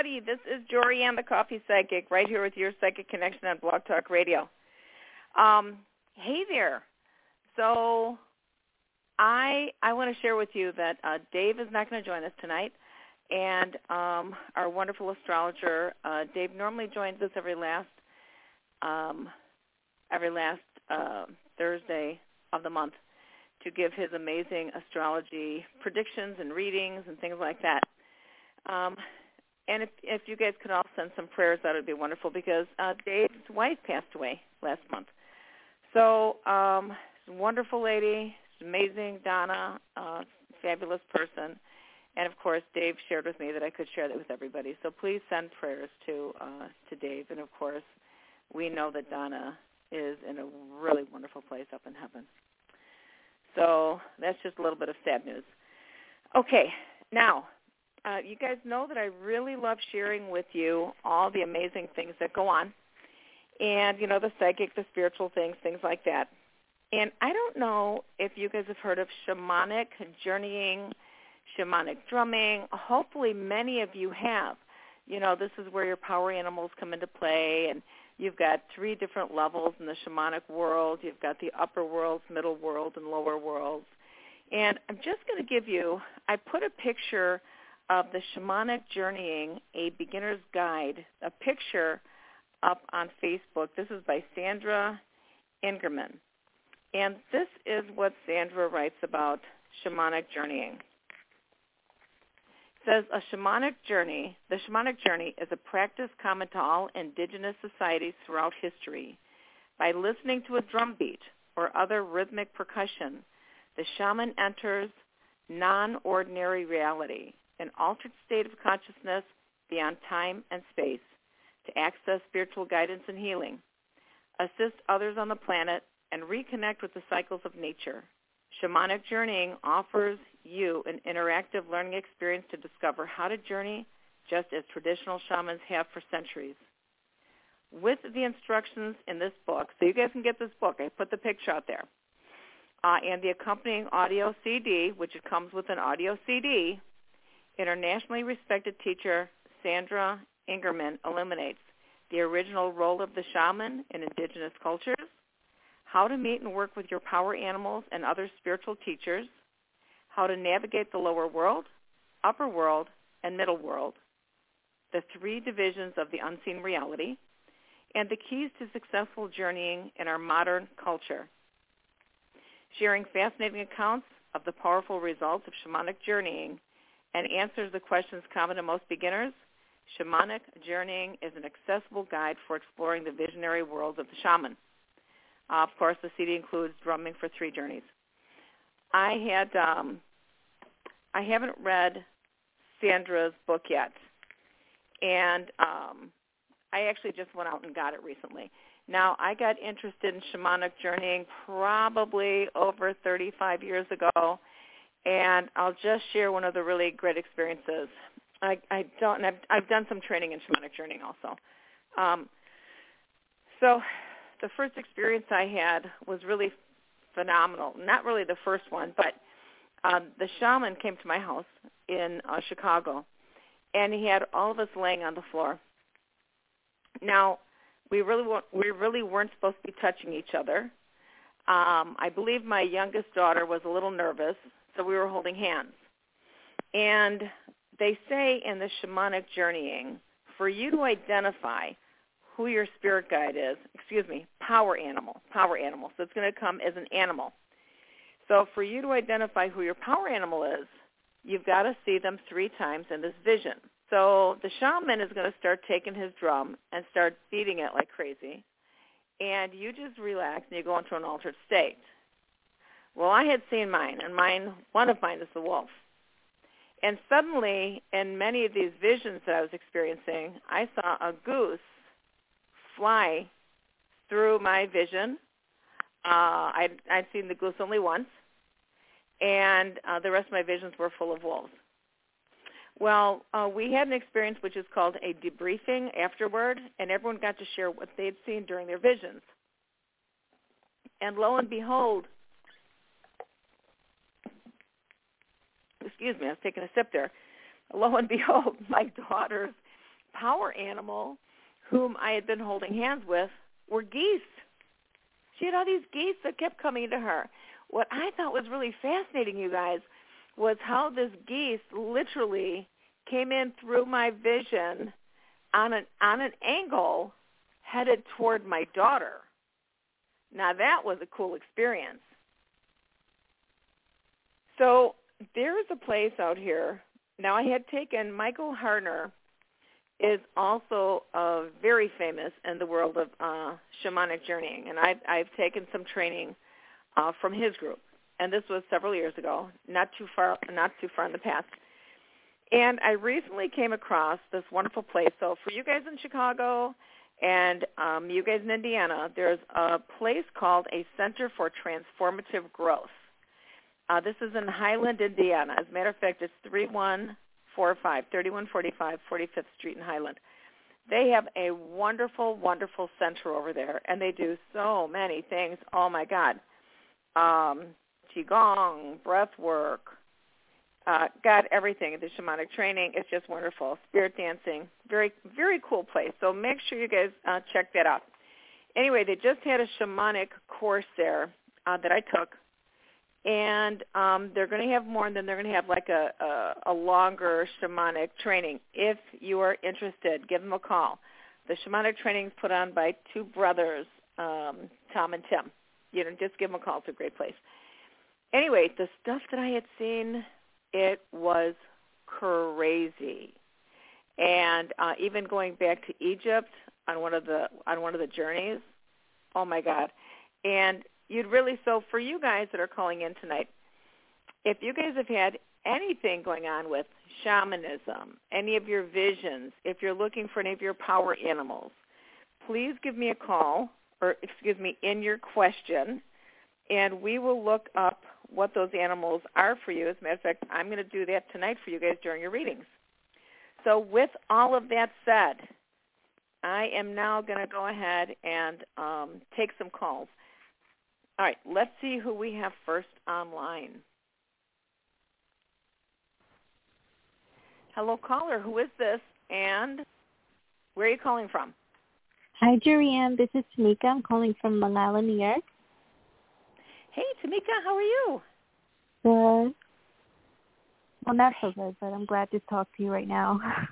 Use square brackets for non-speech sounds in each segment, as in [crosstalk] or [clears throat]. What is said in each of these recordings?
everybody. This is Jorianne the Coffee Psychic, right here with your Psychic Connection on Blog Talk Radio. Um, hey there. So I I want to share with you that uh, Dave is not going to join us tonight, and um, our wonderful astrologer uh, Dave normally joins us every last um, every last uh, Thursday of the month to give his amazing astrology predictions and readings and things like that. Um, and if if you guys could all send some prayers, that would be wonderful because uh, Dave's wife passed away last month. So um, wonderful lady amazing, Donna, uh, fabulous person. And of course, Dave shared with me that I could share that with everybody. So please send prayers to uh, to Dave. And of course, we know that Donna is in a really wonderful place up in heaven. So that's just a little bit of sad news. Okay, now uh, you guys know that I really love sharing with you all the amazing things that go on, and you know the psychic, the spiritual things, things like that. And I don't know if you guys have heard of shamanic journeying, shamanic drumming. Hopefully many of you have. You know, this is where your power animals come into play and you've got three different levels in the shamanic world. You've got the upper worlds, middle world, and lower worlds. And I'm just going to give you, I put a picture of the shamanic journeying, a beginner's guide, a picture up on Facebook. This is by Sandra Ingerman. And this is what Sandra writes about shamanic journeying. Says a shamanic journey, the shamanic journey is a practice common to all indigenous societies throughout history. By listening to a drum beat or other rhythmic percussion, the shaman enters non-ordinary reality, an altered state of consciousness beyond time and space. to access spiritual guidance and healing, assist others on the planet, and reconnect with the cycles of nature. Shamanic Journeying offers you an interactive learning experience to discover how to journey just as traditional shamans have for centuries. With the instructions in this book, so you guys can get this book. I put the picture out there. Uh, and the accompanying audio CD, which it comes with an audio CD, internationally respected teacher Sandra Ingerman illuminates the original role of the shaman in indigenous cultures, how to meet and work with your power animals and other spiritual teachers, how to navigate the lower world, upper world, and middle world, the three divisions of the unseen reality, and the keys to successful journeying in our modern culture. Sharing fascinating accounts of the powerful results of shamanic journeying and answers the questions common to most beginners, Shamanic Journeying is an accessible guide for exploring the visionary worlds of the shaman. Uh, of course, the CD includes drumming for three journeys. I had um, I haven't read Sandra's book yet, and um, I actually just went out and got it recently. Now, I got interested in shamanic journeying probably over 35 years ago, and I'll just share one of the really great experiences. I, I don't, I've, I've done some training in shamanic journeying also. Um, so the first experience I had was really phenomenal. Not really the first one, but um, the shaman came to my house in uh, Chicago, and he had all of us laying on the floor. Now, we really we really weren't supposed to be touching each other. Um, I believe my youngest daughter was a little nervous, so we were holding hands. And they say in the shamanic journeying, for you to identify who your spirit guide is, excuse me, power animal, power animal. So it's going to come as an animal. So for you to identify who your power animal is, you've got to see them three times in this vision. So the shaman is going to start taking his drum and start beating it like crazy. And you just relax and you go into an altered state. Well, I had seen mine, and mine, one of mine is the wolf. And suddenly, in many of these visions that I was experiencing, I saw a goose fly through my vision. Uh, I'd, I'd seen the goose only once, and uh, the rest of my visions were full of wolves. Well, uh, we had an experience which is called a debriefing afterward, and everyone got to share what they'd seen during their visions. And lo and behold, excuse me, I was taking a sip there. Lo and behold, [laughs] my daughter's power animal, whom I had been holding hands with, were geese. She had all these geese that kept coming to her. What I thought was really fascinating, you guys, was how this geese literally came in through my vision on an on an angle headed toward my daughter. Now that was a cool experience. So there is a place out here. Now I had taken Michael Harner is also uh, very famous in the world of uh, shamanic journeying, and I've, I've taken some training uh, from his group, and this was several years ago, not too far, not too far in the past. And I recently came across this wonderful place. So for you guys in Chicago and um, you guys in Indiana, there's a place called a Center for Transformative Growth. Uh, this is in Highland, Indiana. As a matter of fact, it's 3145, 3145 45th Street in Highland. They have a wonderful, wonderful center over there, and they do so many things. Oh, my God. Um, Qigong, breath work, uh, got everything. The shamanic training. It's just wonderful. Spirit dancing. Very, very cool place. So make sure you guys uh, check that out. Anyway, they just had a shamanic course there uh, that I took and um, they're going to have more, and then they're going to have like a, a, a longer shamanic training. If you are interested, give them a call. The shamanic training is put on by two brothers, um, Tom and Tim. You know, just give them a call. It's a great place. Anyway, the stuff that I had seen, it was crazy. And uh, even going back to Egypt on one of the on one of the journeys, oh my God! And you'd really so for you guys that are calling in tonight if you guys have had anything going on with shamanism, any of your visions, if you're looking for any of your power animals, please give me a call or excuse me, in your question, and we will look up what those animals are for you. As a matter of fact, I'm going to do that tonight for you guys during your readings. So with all of that said, I am now going to go ahead and um, take some calls. All right, let's see who we have first online. Hello, caller. Who is this? And where are you calling from? Hi, Jorianne. This is Tamika. I'm calling from Long Island, New York. Hey, Tamika. How are you? Good. Well, not so good, but I'm glad to talk to you right now. [laughs]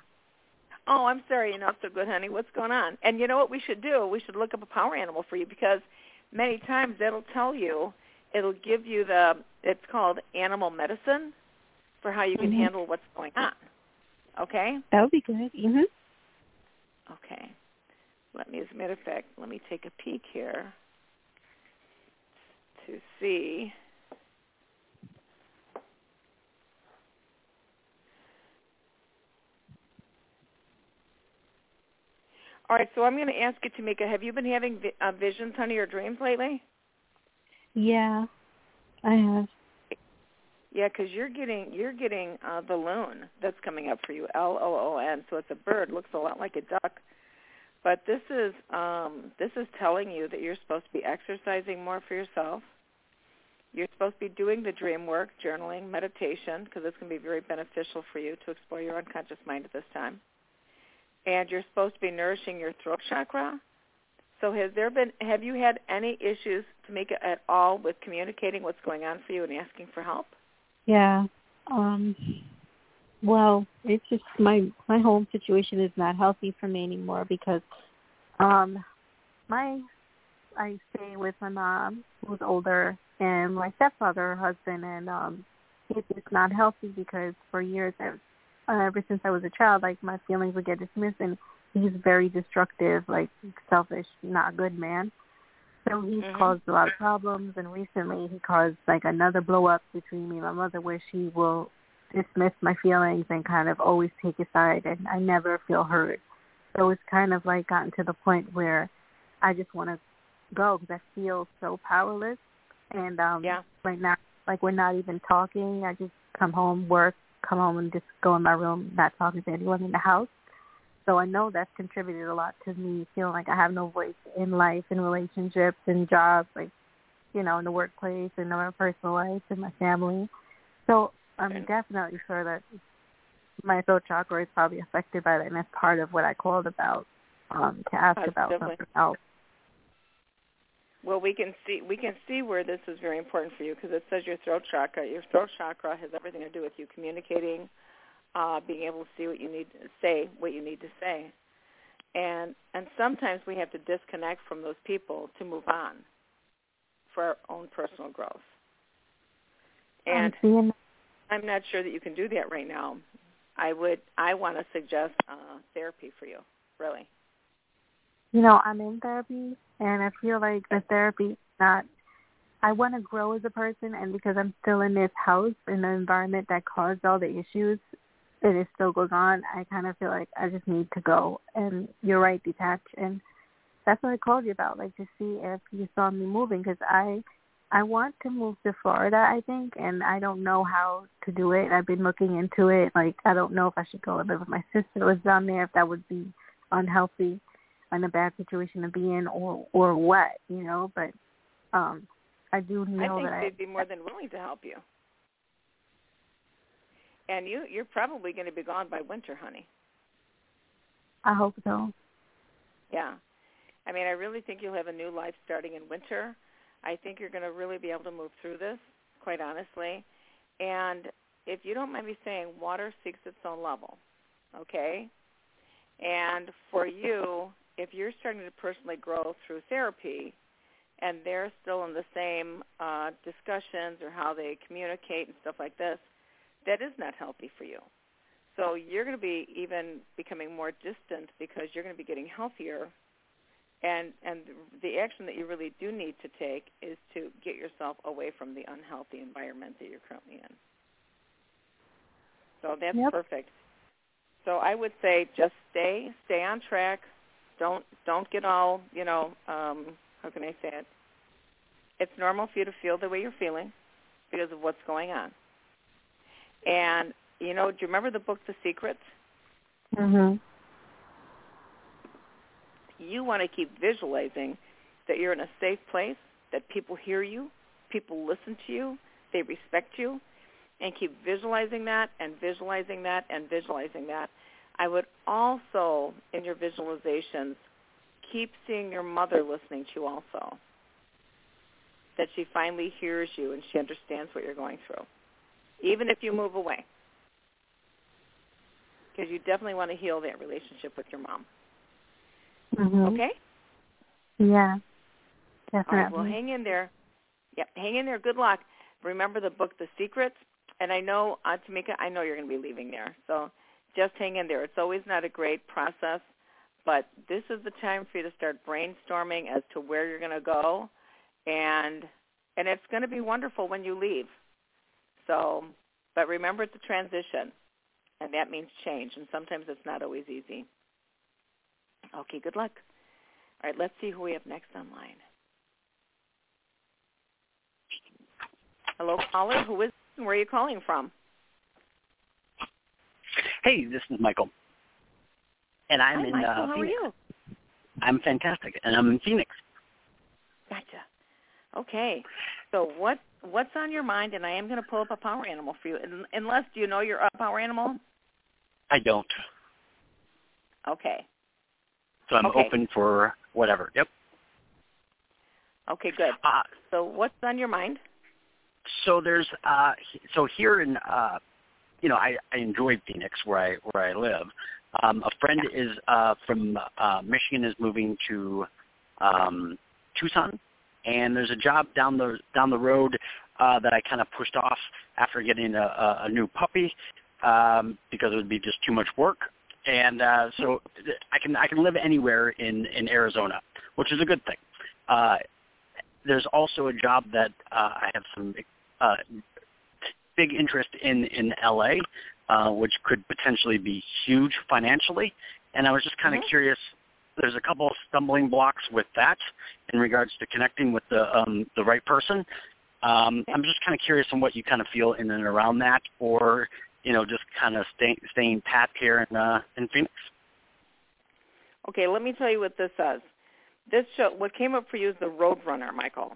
Oh, I'm sorry you're not so good, honey. What's going on? And you know what we should do? We should look up a power animal for you because many times that'll tell you, it'll give you the, it's called animal medicine for how you can mm-hmm. handle what's going on. Okay? That would be good. Mhm. Okay. Let me, as a matter of fact, let me take a peek here to see. All right, so I'm going to ask you, Tamika, have you been having vi- uh, visions, honey, or dreams lately? Yeah, I have. Yeah, because you're getting you're getting uh, the loon that's coming up for you, L O O N. So it's a bird, looks a lot like a duck, but this is um, this is telling you that you're supposed to be exercising more for yourself. You're supposed to be doing the dream work, journaling, meditation, because it's going to be very beneficial for you to explore your unconscious mind at this time and you're supposed to be nourishing your throat chakra. So has there been have you had any issues Tamika at all with communicating what's going on for you and asking for help? Yeah. Um well, it's just my my home situation is not healthy for me anymore because um my I stay with my mom who's older and my stepfather, her husband and um it's just not healthy because for years I've uh, ever since I was a child, like my feelings would get dismissed, and he's very destructive, like selfish, not a good man. So he's mm-hmm. caused a lot of problems, and recently he caused like another blow up between me and my mother, where she will dismiss my feelings and kind of always take a side, and I never feel heard. So it's kind of like gotten to the point where I just want to go because I feel so powerless. And um yeah. right now, like we're not even talking. I just come home, work, come home and just go in my room, not talking to anyone in the house. So I know that's contributed a lot to me feeling like I have no voice in life, in relationships, in jobs, like, you know, in the workplace, and in my personal life, and my family. So I'm definitely sure that my throat chakra is probably affected by that, and that's part of what I called about um, to ask about something else. Well, we can see we can see where this is very important for you because it says your throat chakra. Your throat chakra has everything to do with you communicating, uh, being able to see what you need to say, what you need to say, and and sometimes we have to disconnect from those people to move on for our own personal growth. And I'm not sure that you can do that right now. I would I want to suggest uh, therapy for you, really you know, I'm in therapy and I feel like the therapy not I want to grow as a person and because I'm still in this house in the environment that caused all the issues and it still goes on, I kind of feel like I just need to go and you're right, detach and that's what I called you about, like to see if you saw me moving because I I want to move to Florida, I think, and I don't know how to do it. I've been looking into it. Like I don't know if I should go live with my sister was down there, if that would be unhealthy and a bad situation to be in or or what, you know, but um I do know I think that they'd be more than willing to help you. And you you're probably going to be gone by winter, honey. I hope so. Yeah. I mean, I really think you'll have a new life starting in winter. I think you're going to really be able to move through this, quite honestly. And if you don't mind me saying, water seeks its own level, okay? And for you, if you're starting to personally grow through therapy and they're still in the same uh, discussions or how they communicate and stuff like this, that is not healthy for you. So you're going to be even becoming more distant because you're going to be getting healthier. And and the action that you really do need to take is to get yourself away from the unhealthy environment that you're currently in. So that's Yep. perfect. So I would say just stay, stay on track. Don't don't get all, you know, um, how can I say it? It's normal for you to feel the way you're feeling because of what's going on. And you know, do you remember the book The Secret? Mhm. You want to keep visualizing that you're in a safe place, that people hear you, people listen to you, they respect you, and keep visualizing that and visualizing that and visualizing that. I would also, in your visualizations, keep seeing your mother listening to you also. That she finally hears you and she understands what you're going through, even if you move away. Because you definitely want to heal that relationship with your mom. Mhm. Okay? Yeah. Definitely. right, well, hang in there. Yep, hang in there. Good luck. Remember the book, The Secrets. And I know, uh, Tamika, I know you're going to be leaving there. So just hang in there. It's always not a great process, but this is the time for you to start brainstorming as to where you're going to go, and and it's going to be wonderful when you leave. So, but remember, it's a transition, and that means change, and sometimes it's not always easy. Okay, good luck. All right, let's see who we have next online. Hello, caller. Who is? Where are you calling from? Hey, this is Michael, and I'm Hi, in. Michael. uh, how are Phoenix. you? I'm fantastic, and I'm in Phoenix. Gotcha. Okay. So what what's on your mind? And I am going to pull up a power animal for you. Un- Unless do you know your power animal? I don't, Okay. So I'm Okay. open for whatever. Yep. Okay. Good. Uh, So what's on your mind? so there's uh, so here in uh, you know I, I enjoy Phoenix where I where I live. Um, a friend is uh, from uh, Michigan is moving to um, Tucson, and there's a job down the down the road uh, that I kind of pushed off after getting a, a, a new puppy um, because it would be just too much work. And uh, so I can I can live anywhere in in Arizona, which is a good thing. Uh, there's also a job that uh, I have some uh, big interest in in LA, uh, which could potentially be huge financially. And I was just kind of Mhm. curious. There's a couple of stumbling blocks with that in regards to connecting with the um, the right person. Um, I'm just kind of curious on what you kind of feel in and around that, or you know, just kind of stay, staying pat here in uh, in Phoenix. Okay. Let me tell you what this says. This show. What came up for you is the Roadrunner, Michael.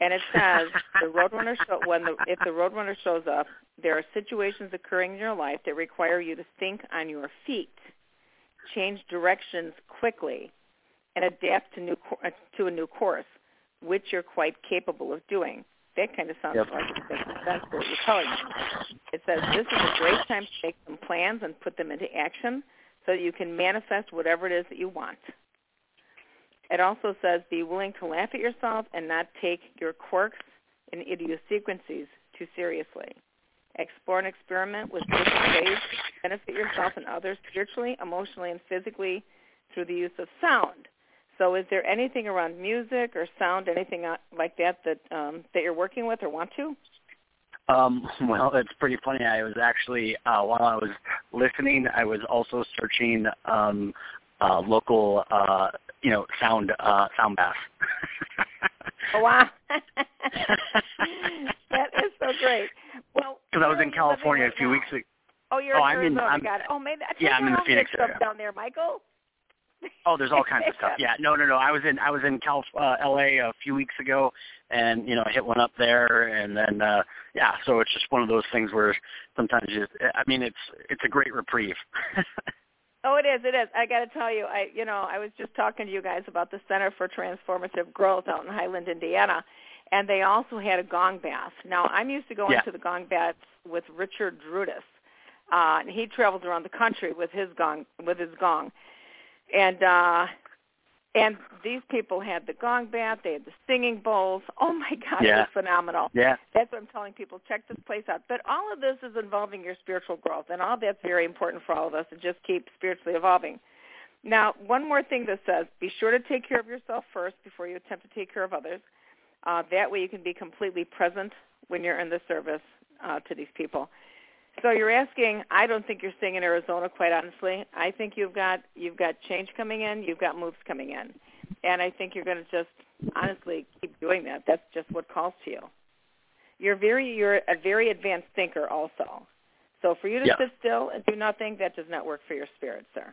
And it says [laughs] the Roadrunner show when the if the Roadrunner shows up, there are situations occurring in your life that require you to think on your feet, change directions quickly, and adapt to new uh, to a new course, which you're quite capable of doing. That kind of sounds Yep. like it's making sense what you're telling me. It says this is a great time to make some plans and put them into action so that you can manifest whatever it is that you want. It also says be willing to laugh at yourself and not take your quirks and idiosyncrasies too seriously. Explore and experiment with different ways to benefit yourself and others spiritually, emotionally, and physically through the use of sound. So is there anything around music or sound, anything like that that um, that you're working with or want to? Um, [laughs] well, it's pretty funny. I was actually uh, while I was listening, I was also searching um, uh, local, uh, you know, sound uh, sound baths. Oh, wow. [laughs] [laughs] that is so great. Well, Because I was in California a few right weeks ago. Oh, you're Oh, in I'm in- Arizona. I'm- Got it. Oh, maybe I Yeah, I'm in the Phoenix mixed up area. down there, Michael. Oh, there's all kinds of stuff. [laughs] Yeah, no, no, no. I was in I was in Cal uh, L.A. a few weeks ago, and you know, I hit one up there, and then uh yeah. So it's just one of those things where sometimes you. I mean, it's it's a great reprieve. [laughs] Oh, it is. It is. I got to tell you, I you know, I was just talking to you guys about the Center for Transformative Growth out in Highland, Indiana, and they also had a gong bath. Now, I'm used to going Yeah. to the gong baths with Richard Drudis. Uh, and he travels around the country with his gong with his gong. And uh and these people had the gong bath, they had the singing bowls. [laughs] Oh my god, Yeah. was phenomenal. yeah. That's what I'm telling people. Check this place out. But all of this is involving your spiritual growth, and all that's very important for all of us to just keep spiritually evolving. Now, one more thing that says, be sure to take care of yourself first before you attempt to take care of others. Uh, that way you can be completely present when you're in the service uh, to these people. So you're asking. I don't think you're staying in Arizona. Quite honestly, I think you've got you've got change coming in. You've got moves coming in, and I think you're going to just honestly keep doing that. That's just what calls to you. You're very you're a very advanced thinker also. So for you to Yeah. sit still and do nothing, that does not work for your spirit, sir.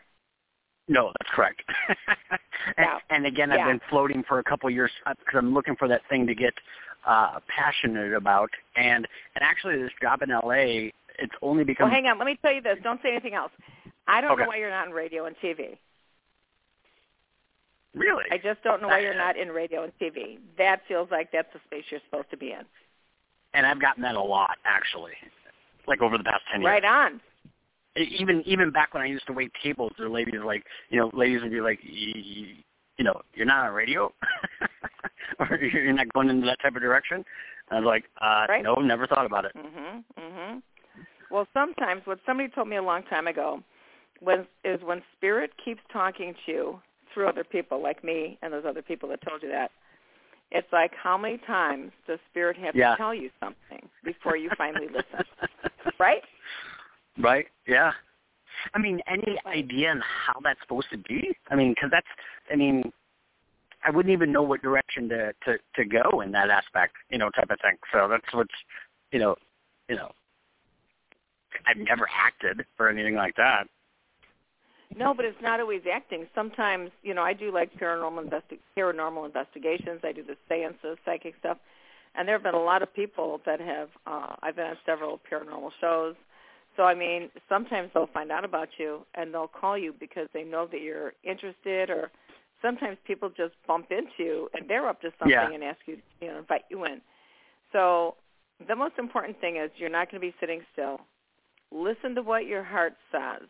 No, that's correct. [laughs] and, Yeah. and again, I've been floating for a couple of years because I'm looking for that thing to get uh passionate about. And and actually, this job in LA, it's only become Well, hang on. Let me tell you this. Don't say anything else. I don't Okay. know why you're not in radio and TV. really. I just don't know why you're not in radio and TV. That feels like that's the space you're supposed to be in. and I've gotten that a lot actually, like over the past ten years. Right on. Even even back when I used to wait tables, there were ladies like you know ladies would be like you, you know you're not on radio, [laughs] or you're not going into that type of direction. And I was like, uh, Right. no, never thought about it. Mhm. Mhm. Well, sometimes what somebody told me a long time ago was is when spirit keeps talking to you through other people like me and those other people that told you that. It's like how many times does spirit have Yeah. to tell you something before you finally listen? [laughs] Right? Right? Yeah. I mean, any idea on how that's supposed to be? I mean, because that's, I mean, I wouldn't even know what direction to to to go in that aspect, you know, type of thing. So that's what's, you know, you know, I've never acted or anything like that. No, but it's not always acting. Sometimes, you know, I do like paranormal investi- paranormal investigations. I do the seances, psychic stuff, and there have been a lot of people that have. Uh, I've been on several paranormal shows. So I mean, sometimes they'll find out about you and they'll call you because they know that you're interested, or sometimes people just bump into you and they're up to something Yeah. and ask you, you know, invite you in. So the most important thing is you're not going to be sitting still. Listen to what your heart says.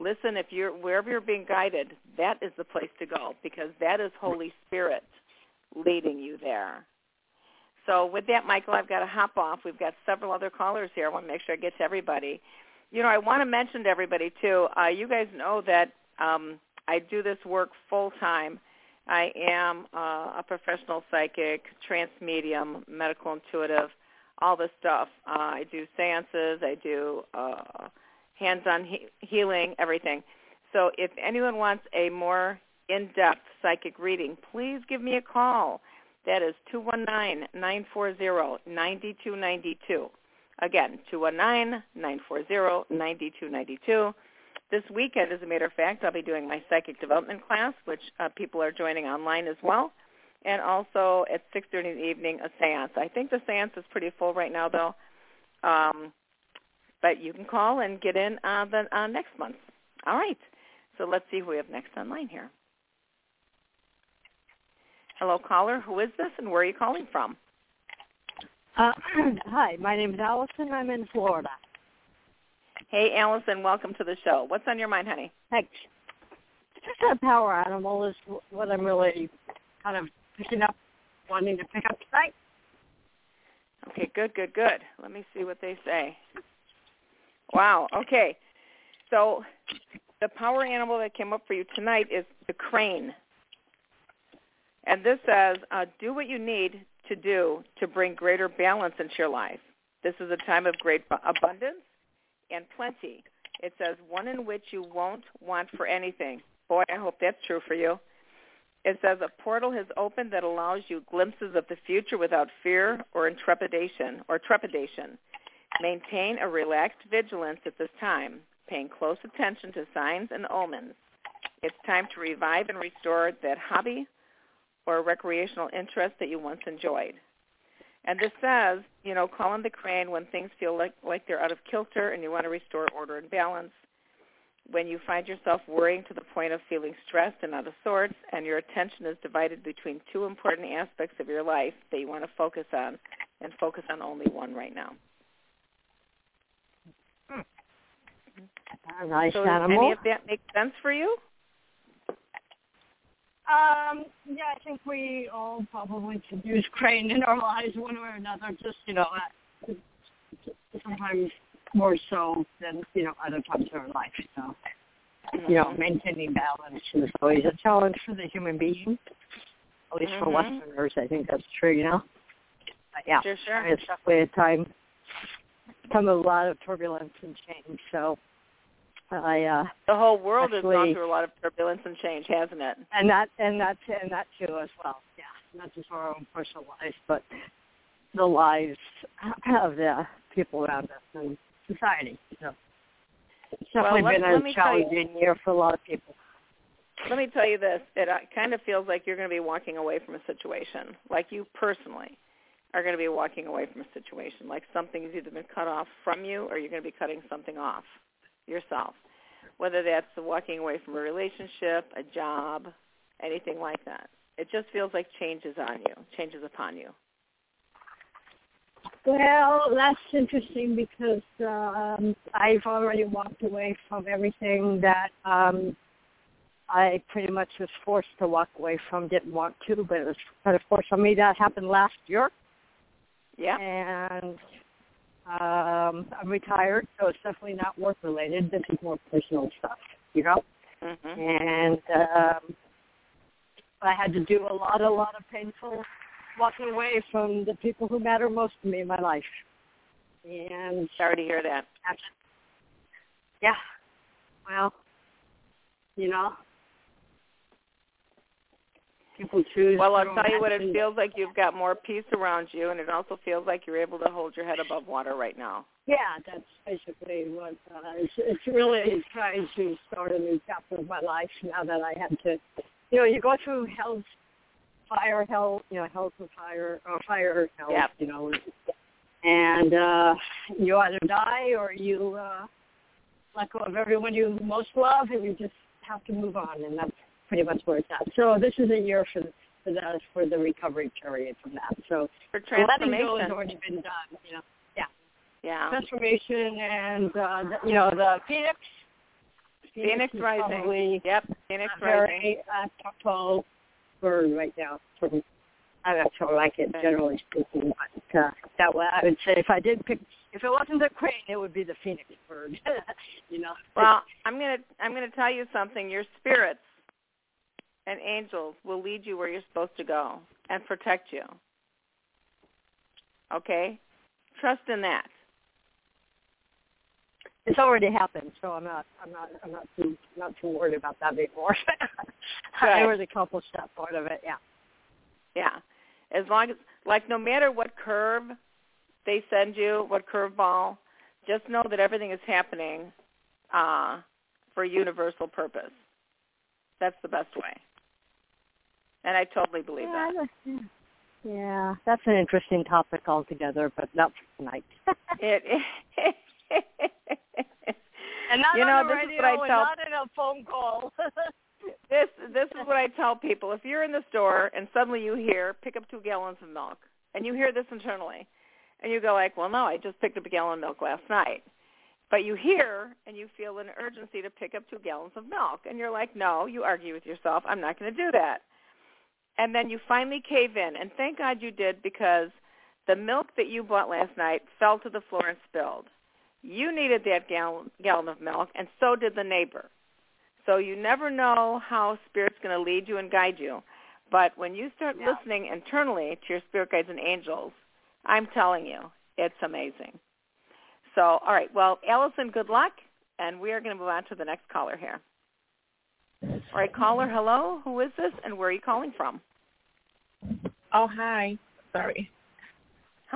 Listen if you're wherever you're being guided that is the place to go because that is holy spirit leading you there. So with that michael i've got to hop off. We've got several other callers here. I want to make sure i get to everybody. You know i want to mention to everybody too uh, you guys know that um, i do this work full time i am uh, a professional psychic trance medium medical intuitive all this stuff uh, i do seances i do uh, hands-on he- healing, everything. So if anyone wants a more in-depth psychic reading, please give me a call. That is 219-940-9292. Again, 219-940-9292. This weekend, as a matter of fact, I'll be doing my psychic development class, which uh, people are joining online as well. And also at 6.30 in the evening, a seance. I think the seance is pretty full right now, though. Um, but you can call and get in uh, the, uh, next month. All right. So let's see who we have next online here. Hello, caller. Who is this, and where are you calling from? Uh, [clears throat] hi, my name is Allison. I'm in Florida. Hey, Allison. Welcome to the show. What's on your mind, honey? Thanks. Just a power animal is what I'm really kind of picking up, wanting to pick up tonight. Okay, good, good, good. Let me see what they say. Wow. Okay. So the power animal that came up for you tonight is the crane. And this says, uh, do what you need to do to bring greater balance into your life. This is a time of great abundance and plenty. It says, one in which you won't want for anything. Boy, I hope that's true for you. It says, a portal has opened that allows you glimpses of the future without fear or intrepidation or trepidation. Maintain a relaxed vigilance at this time, paying close attention to signs and omens. It's time to revive and restore that hobby or recreational interest that you once enjoyed. And this says, you know, call in the crane when things feel like, like they're out of kilter and you want to restore order and balance. When you find yourself worrying to the point of feeling stressed and out of sorts and your attention is divided between two important aspects of your life that you want to focus on and focus on only one right now. A nice So does animal. any of that make sense for you? Um, yeah, I think we all probably could use crane in our lives one way or another. Just you know, uh, sometimes more so than you know other times in our life. So you know, maintaining balance is always a challenge for the human being. At least for Mhm. Westerners, I think that's true. You know. But yeah, Sure, sure. it's definitely a time come a lot of turbulence and change. So I uh the whole world actually, has gone through a lot of turbulence and change, hasn't it? And that and that and that too as well. Yeah, not just our own personal lives, but the lives of the people around us and society. So it's definitely well, let, been a challenging you, year for a lot of people. Let me tell you this: it uh, kind of feels like you're going to be walking away from a situation, like you personally are going to be walking away from a situation, like something's either been cut off from you or you're going to be cutting something off yourself, whether that's walking away from a relationship, a job, anything like that. It just feels like change is on you, changes upon you. Well, that's interesting because um, I've already walked away from everything that um, I pretty much was forced to walk away from. Didn't want to, but it was kind of forced on me. That happened last year. Yeah. And um, I'm retired, so it's definitely not work related. This is more personal stuff, you know. Mm-hmm. And um, I had to do a lot, a lot of painful walking away from the people who matter most to me in my life. And sorry to hear that. Yeah. Well, you know, people choose. Well, I'll tell you what. It feels like you've got more peace around you, and it also feels like you're able to hold your head above water right now. Yeah, that's basically what uh, it's, it's really trying to start a new chapter of my life now that I had to. You know, you go through hell's fire, hell, you know, hell to fire, or fire, hell, yep. you know, and uh, you either die or you uh, let go of everyone you most love, and you just have to move on, and that's pretty much where it's at. So this is a year for for that for the recovery period from that. So for transformation, letting go has already been done. You know, yeah, yeah, transformation, and uh, the, you know the Phoenix. Phoenix, Phoenix rising. Probably yep, Phoenix rising. Very uh, bird right now. From I don't sure like it generally speaking, but uh, that way I would say if I did pick, if it wasn't the crane, it would be the phoenix bird. [laughs] you know. Well, I'm gonna I'm gonna tell you something. Your spirits and angels will lead you where you're supposed to go and protect you. Okay? Trust in that. It's already happened, so I'm not I'm not I'm not too not too worried about that anymore. there was a couple steps part of it, yeah. Yeah. As long as like no matter what curve they send you, what curveball, just know that everything is happening uh for a universal purpose. That's the best way. And I totally believe yeah, that. Yeah, that's an interesting topic altogether, but not for tonight. [laughs] [laughs] it, it and not you know, on the this radio is what I tell, not in a phone call. [laughs] this this is what I tell people. If you're in the store and suddenly you hear pick up two gallons of milk, and you hear this internally, and you go like, well, no, I just picked up a gallon of milk last night. But you hear and you feel an urgency to pick up two gallons of milk, and you're like, no, you argue with yourself. I'm not going to do that. And then you finally cave in, and thank God you did because the milk that you bought last night fell to the floor and spilled. You needed that gallon, gallon of milk, and so did the neighbor. So you never know how Spirit's going to lead you and guide you. But when you start yeah. listening internally to your spirit guides and angels, I'm telling you, it's amazing. So, all right. Well, Allison, good luck, and we are going to move on to the next caller here. All right, caller, hello. Who is this, and where are you calling from? Oh, hi. Sorry.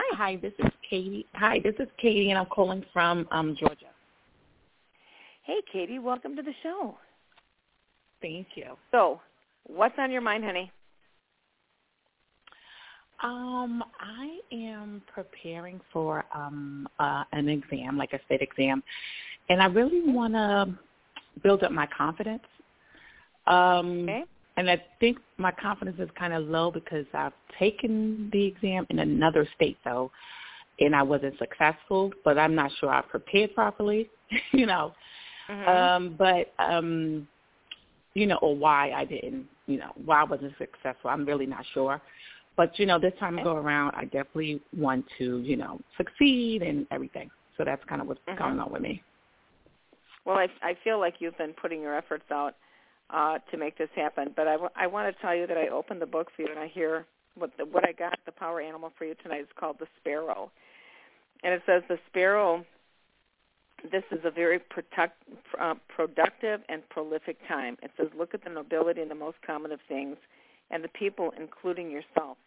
Hi. Hi, this is Katie. Hi, this is Katie, and I'm calling from um, Georgia. Hey, Katie. Welcome to the show. Thank you. So, what's on your mind, honey? Um, I am preparing for um uh, an exam, like a state exam, and I really want to build up my confidence. Um, okay. And I think my confidence is kind of low because I've taken the exam in another state, though, and I wasn't successful. But I'm not sure I prepared properly, [laughs] you know. Mm-hmm. Um, but um, you know, or why I didn't, you know, why I wasn't successful. I'm really not sure. But you know, this time I go around, I definitely want to, you know, succeed and everything. So that's kind of what's mm-hmm. going on with me. Well, I, I feel like you've been putting your efforts out uh, to make this happen. But I, w- I want to tell you that I opened the book for you, and I hear what the, what I got. The power animal for you tonight is called the sparrow, and it says the sparrow. This is a very product, uh, productive and prolific time. It says, look at the nobility and the most common of things, and the people, including yourself.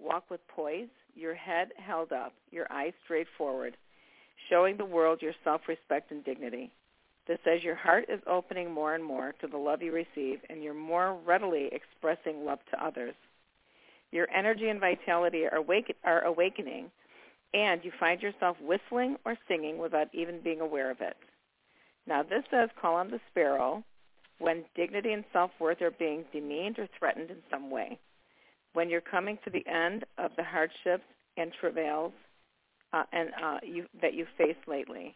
Walk with poise, your head held up, your eyes straight forward, showing the world your self-respect and dignity. This says your heart is opening more and more to the love you receive, and you're more readily expressing love to others. Your energy and vitality are, awake, are awakening, and you find yourself whistling or singing without even being aware of it. Now this says call on the sparrow when dignity and self-worth are being demeaned or threatened in some way. When you're coming to the end of the hardships and travails uh, and uh, you, that you faced lately.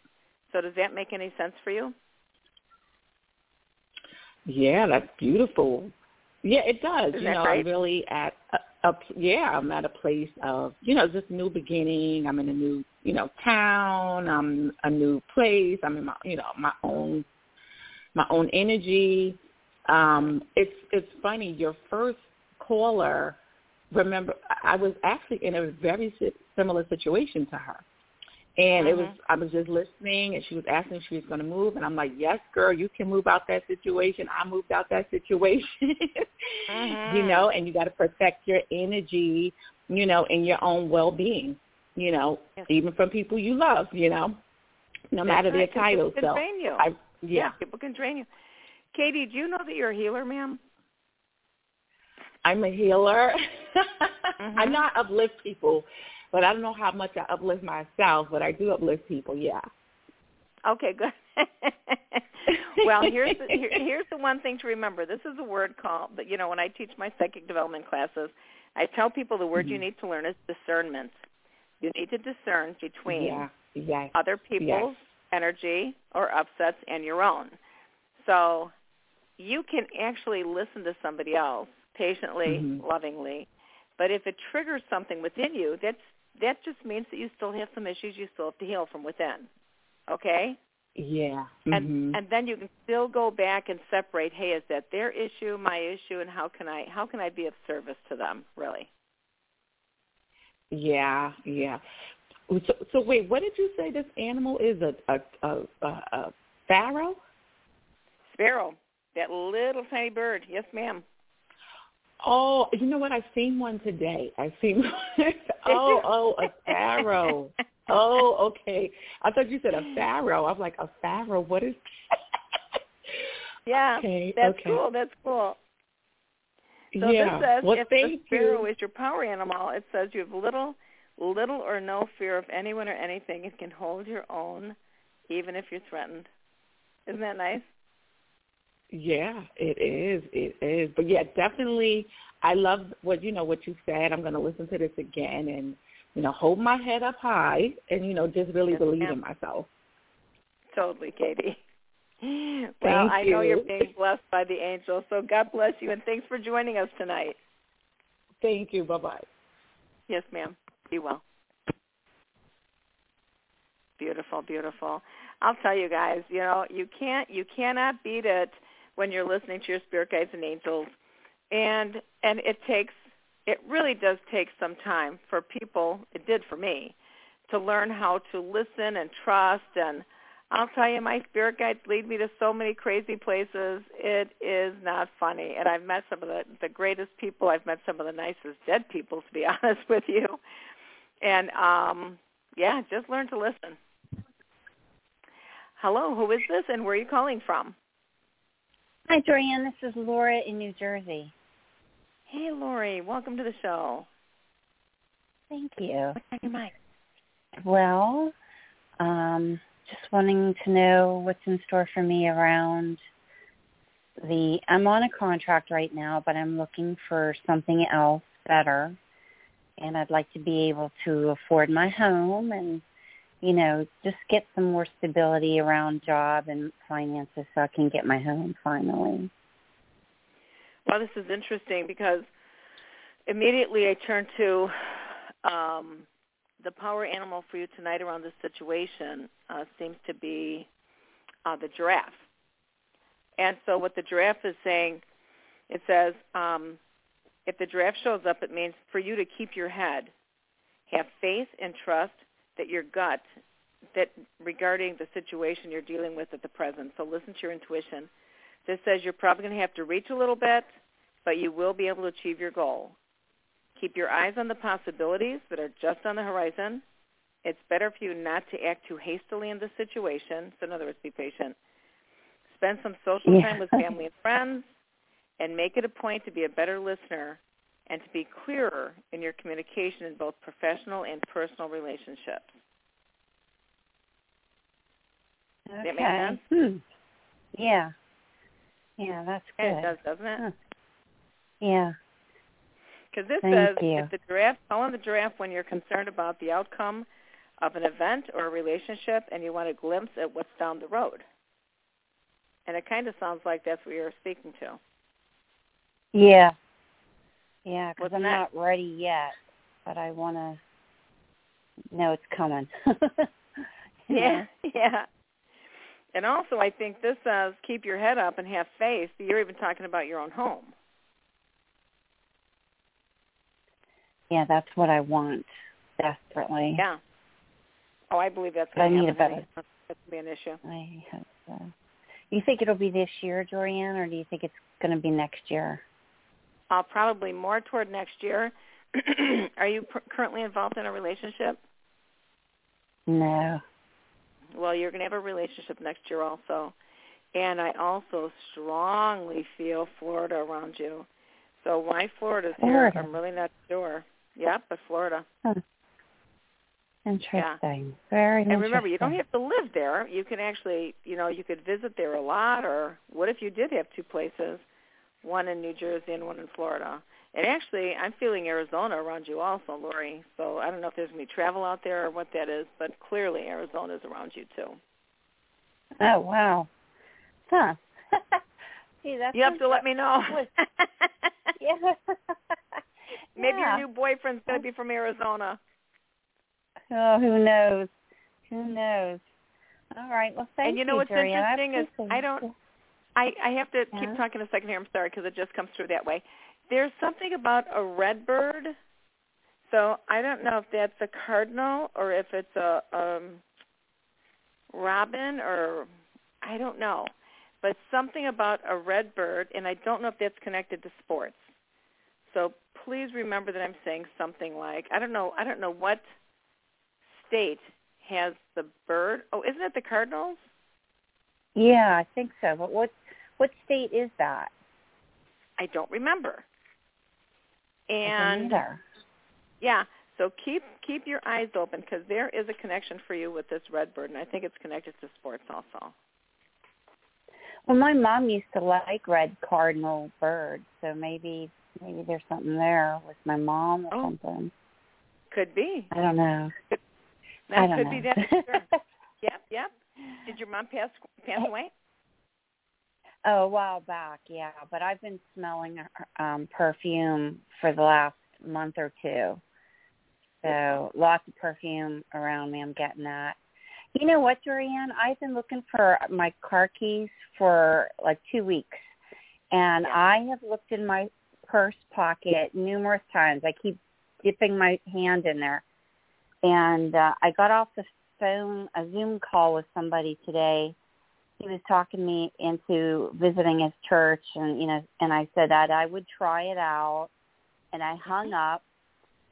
So does that make any sense for you? Yeah, that's beautiful. Yeah, it does. Isn't you know, right? I'm really at a, a yeah, I'm at a place of you know just new beginning. I'm in a new you know town. I'm a new place. I'm in my you know my own my own energy. Um, it's it's funny. Your first caller, remember, I was actually in a very similar situation to her. And it was Mhm. I was just listening and she was asking if she was gonna move and I'm like, Yes, girl, you can move out that situation. I moved out that [laughs] situation Mhm. You know, and you gotta protect your energy, you know, and your own well being, you know, Yes. even from people you love, you know. No That's matter right, their 'cause people titles. can So train you. I yeah. people can train you. Katie, do you know that you're a healer, ma'am? I'm a healer. Mhm. I know I uplift people, but I don't know how much I uplift myself, but I do uplift people, yeah. Okay, good. [laughs] well, here's the, here, here's the one thing to remember. This is a word called, but you know, when I teach my psychic development classes, I tell people the word you Mhm. need to learn is discernment. You need to discern between Yeah. Yes. other people's energy or upsets and your own. So you can actually listen to somebody else patiently, Mhm. lovingly, but if it triggers something within you, that's that just means that you still have some issues you still have to heal from within. Okay? Yeah. And Mhm. and then you can still go back and separate, hey, is that their issue, my issue, and how can I how can I be of service to them, really? yeah, yeah. So, so wait, what did you say this animal is a a a, a, a pharaoh? Sparrow, that little tiny bird. Yes, ma'am. Oh, you know what? I've seen one today. I've seen. [laughs] Oh, oh, oh, a pharaoh. Oh, okay. I thought you said a pharaoh. I'm like a pharaoh. What is? that? [laughs] Yeah, [laughs] okay, that's okay. cool. That's cool. So yeah. this says well, if the sparrow you. is your power animal, it says you have little, little or no fear of anyone or anything. It can hold your own, even if you're threatened. Isn't that nice? Yeah, it is. It is. But yeah, definitely. I love what you know what you said. I'm going to listen to this again and you know hold my head up high and you know just really Yes, believe ma'am. in myself. Totally, Katie. [laughs] Well, Thank I know you. you're being blessed by the angels, so God bless you, and thanks for joining us tonight. Thank you. Bye bye. Yes, ma'am. Be well. Beautiful, beautiful. I'll tell you guys, you know, you can't you cannot beat it when you're listening to your spirit guides and angels. And and it takes it really does take some time for people, it did for me, to learn how to listen and trust and I'll tell you, my spirit guides lead me to so many crazy places. It is not funny, and I've met some of the the greatest people. I've met some of the nicest dead people, to be [laughs] honest with you. And um, yeah, just learn to listen. Hello, who is this, and where are you calling from? Hi, Jorianne. This is Laura in New Jersey. Hey, Lori, welcome to the show. Thank you. What's on your mind? Well, um, just wanting to know what's in store for me around the. I'm on a contract right now, but I'm looking for something else better, and I'd like to be able to afford my home and, you know, just get some more stability around job and finances so I can get my home finally. Well, this is interesting because immediately I turn to um, the power animal for you tonight around this situation uh, seems to be uh, the giraffe. And so what the giraffe is saying, it says, um, if the giraffe shows up, it means for you to keep your head, have faith and trust, that your gut that regarding the situation you're dealing with at the present. So listen to your intuition. This says you're probably going to have to reach a little bit, but you will be able to achieve your goal. Keep your eyes on the possibilities that are just on the horizon. It's better for you not to act too hastily in the situation. So in other words, be patient. Spend some social Yeah. time with family and friends and make it a point to be a better listener and to be clearer in your communication in both professional and personal relationships. Okay. that make sense? Hmm. Yeah. Yeah, that's good. Yeah, it does, doesn't it? Huh. Yeah. Because this Thank says you. if the giraffe, call on the giraffe when you're concerned about the outcome of an event or a relationship and you want a glimpse at what's down the road. And it kind of sounds like that's what you're speaking to. Yeah. Yeah, because I'm next? not ready yet, but I want to know it's coming. [laughs] Yeah, yeah. And also, I think this says keep your head up and have faith. You're even talking about your own home. Yeah, that's what I want desperately. Yeah. Oh, I believe that's But I going to need a better- That's to be an issue. I hope so. You think it'll be this year, Jorianne, or do you think it's going to be next year? Uh, probably more toward next year. [clears throat] Are you pr- currently involved in a relationship? No. Well, you're going to have a relationship next year also. And I also strongly feel Florida around you. So why Florida's Florida. here, I'm really not sure. Yep, but Florida. Interesting. Very And remember, you don't have to live there. You can actually, you know, you could visit there a lot. Or what if you did have two places, one in New Jersey and one in Florida? And actually, I'm feeling Arizona around you also, Lori. So I don't know if there's be travel out there or what that is, but clearly Arizona's around you too. Oh wow. Huh. [laughs] See, that's You have to let me know. [laughs] Yeah. [laughs] Maybe Yeah. your new boyfriend's going to be from Arizona. Oh, who knows? Who knows? All right. Well, thank you. and you know what's Jorianne. I interesting is I don't. I I have to Yeah. keep talking a second here. I'm sorry because it just comes through that way. There's something about a red bird. So I don't know if that's a cardinal or if it's a um robin or I don't know. But something about a red bird and I don't know if that's connected to sports. So please remember that I'm saying something like I don't know I don't know what state has the bird. Oh, isn't it the Cardinals? Yeah, I think so. But what what state is that? I don't remember. And yeah, so keep keep your eyes open because there is a connection for you with this red bird, and I think it's connected to sports also. Well, my mom used to like red cardinal birds, so maybe maybe there's something there with my mom or Oh. something. Could be. I don't know. That I don't could know. be that. Sure. [laughs] yep, yep. Did your mom pass pass eh, away? Oh, a while back, yeah. But I've been smelling um perfume for the last month or two. So lots of perfume around me. I'm getting that. You know what, Jorianne? I've been looking for my car keys for like two weeks, and Yeah. I have looked in my purse pocket numerous times. I keep dipping my hand in there, and uh, I got off the phone a Zoom call with somebody today he was talking me into visiting his church and you know and I said that I would try it out and I mm-hmm. hung up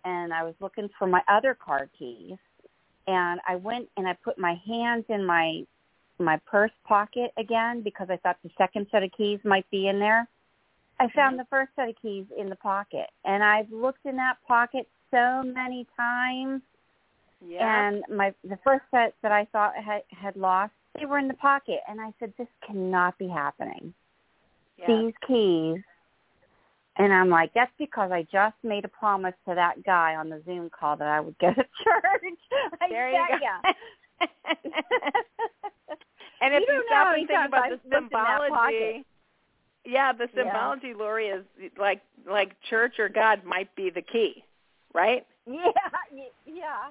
and I was looking for my other car keys and I went and I put my hands in my my purse pocket again because I thought the second set of keys might be in there. I found mm-hmm. the first set of keys in the pocket and I've looked in that pocket so many times Yeah. and my the first set that I thought had had lost, they were in the pocket, and I said, "This cannot be happening." yeah. These keys, and I'm like, "That's because I just made a promise to that guy on the Zoom call that I would go to [laughs] church." I there you go. ya. [laughs] and if You you, stop and think about I've the looked in that pocket. symbology, yeah, the Yeah. symbology, Lori, is like like church or God might be the key, right? yeah, [laughs] yeah,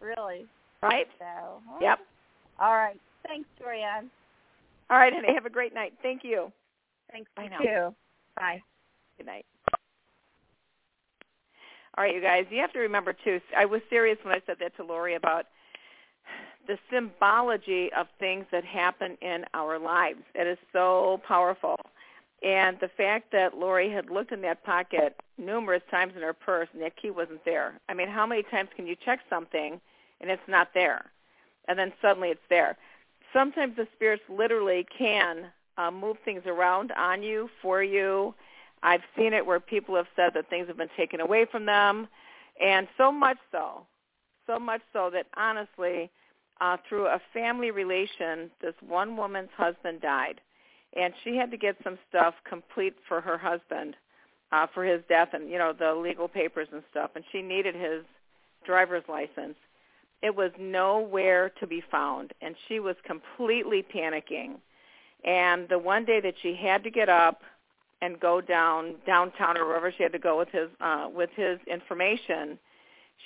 really. Right. So, Yep. All right. Thanks, Jorianne. All right, honey. Have a great night. Thank you. Thanks Bye you too. Bye. Good night. All right, you guys. You have to remember too. I was serious when I said that to Lori about the symbology of things that happen in our lives. It is so powerful. And the fact that Lori had looked in that pocket numerous times in her purse and that key wasn't there. I mean, how many times can you check something and it's not there? And then suddenly it's there. Sometimes the spirits literally can uh, move things around on you, for you. I've seen it where people have said that things have been taken away from them. And so much so, so much so that honestly, uh, through a family relation, this one woman's husband died, and she had to get some stuff complete for her husband uh, for his death, and you know the legal papers and stuff, and she needed his driver's license. It was nowhere to be found, and she was completely panicking. And the one day that she had to get up and go down downtown or wherever she had to go with his uh, with his information,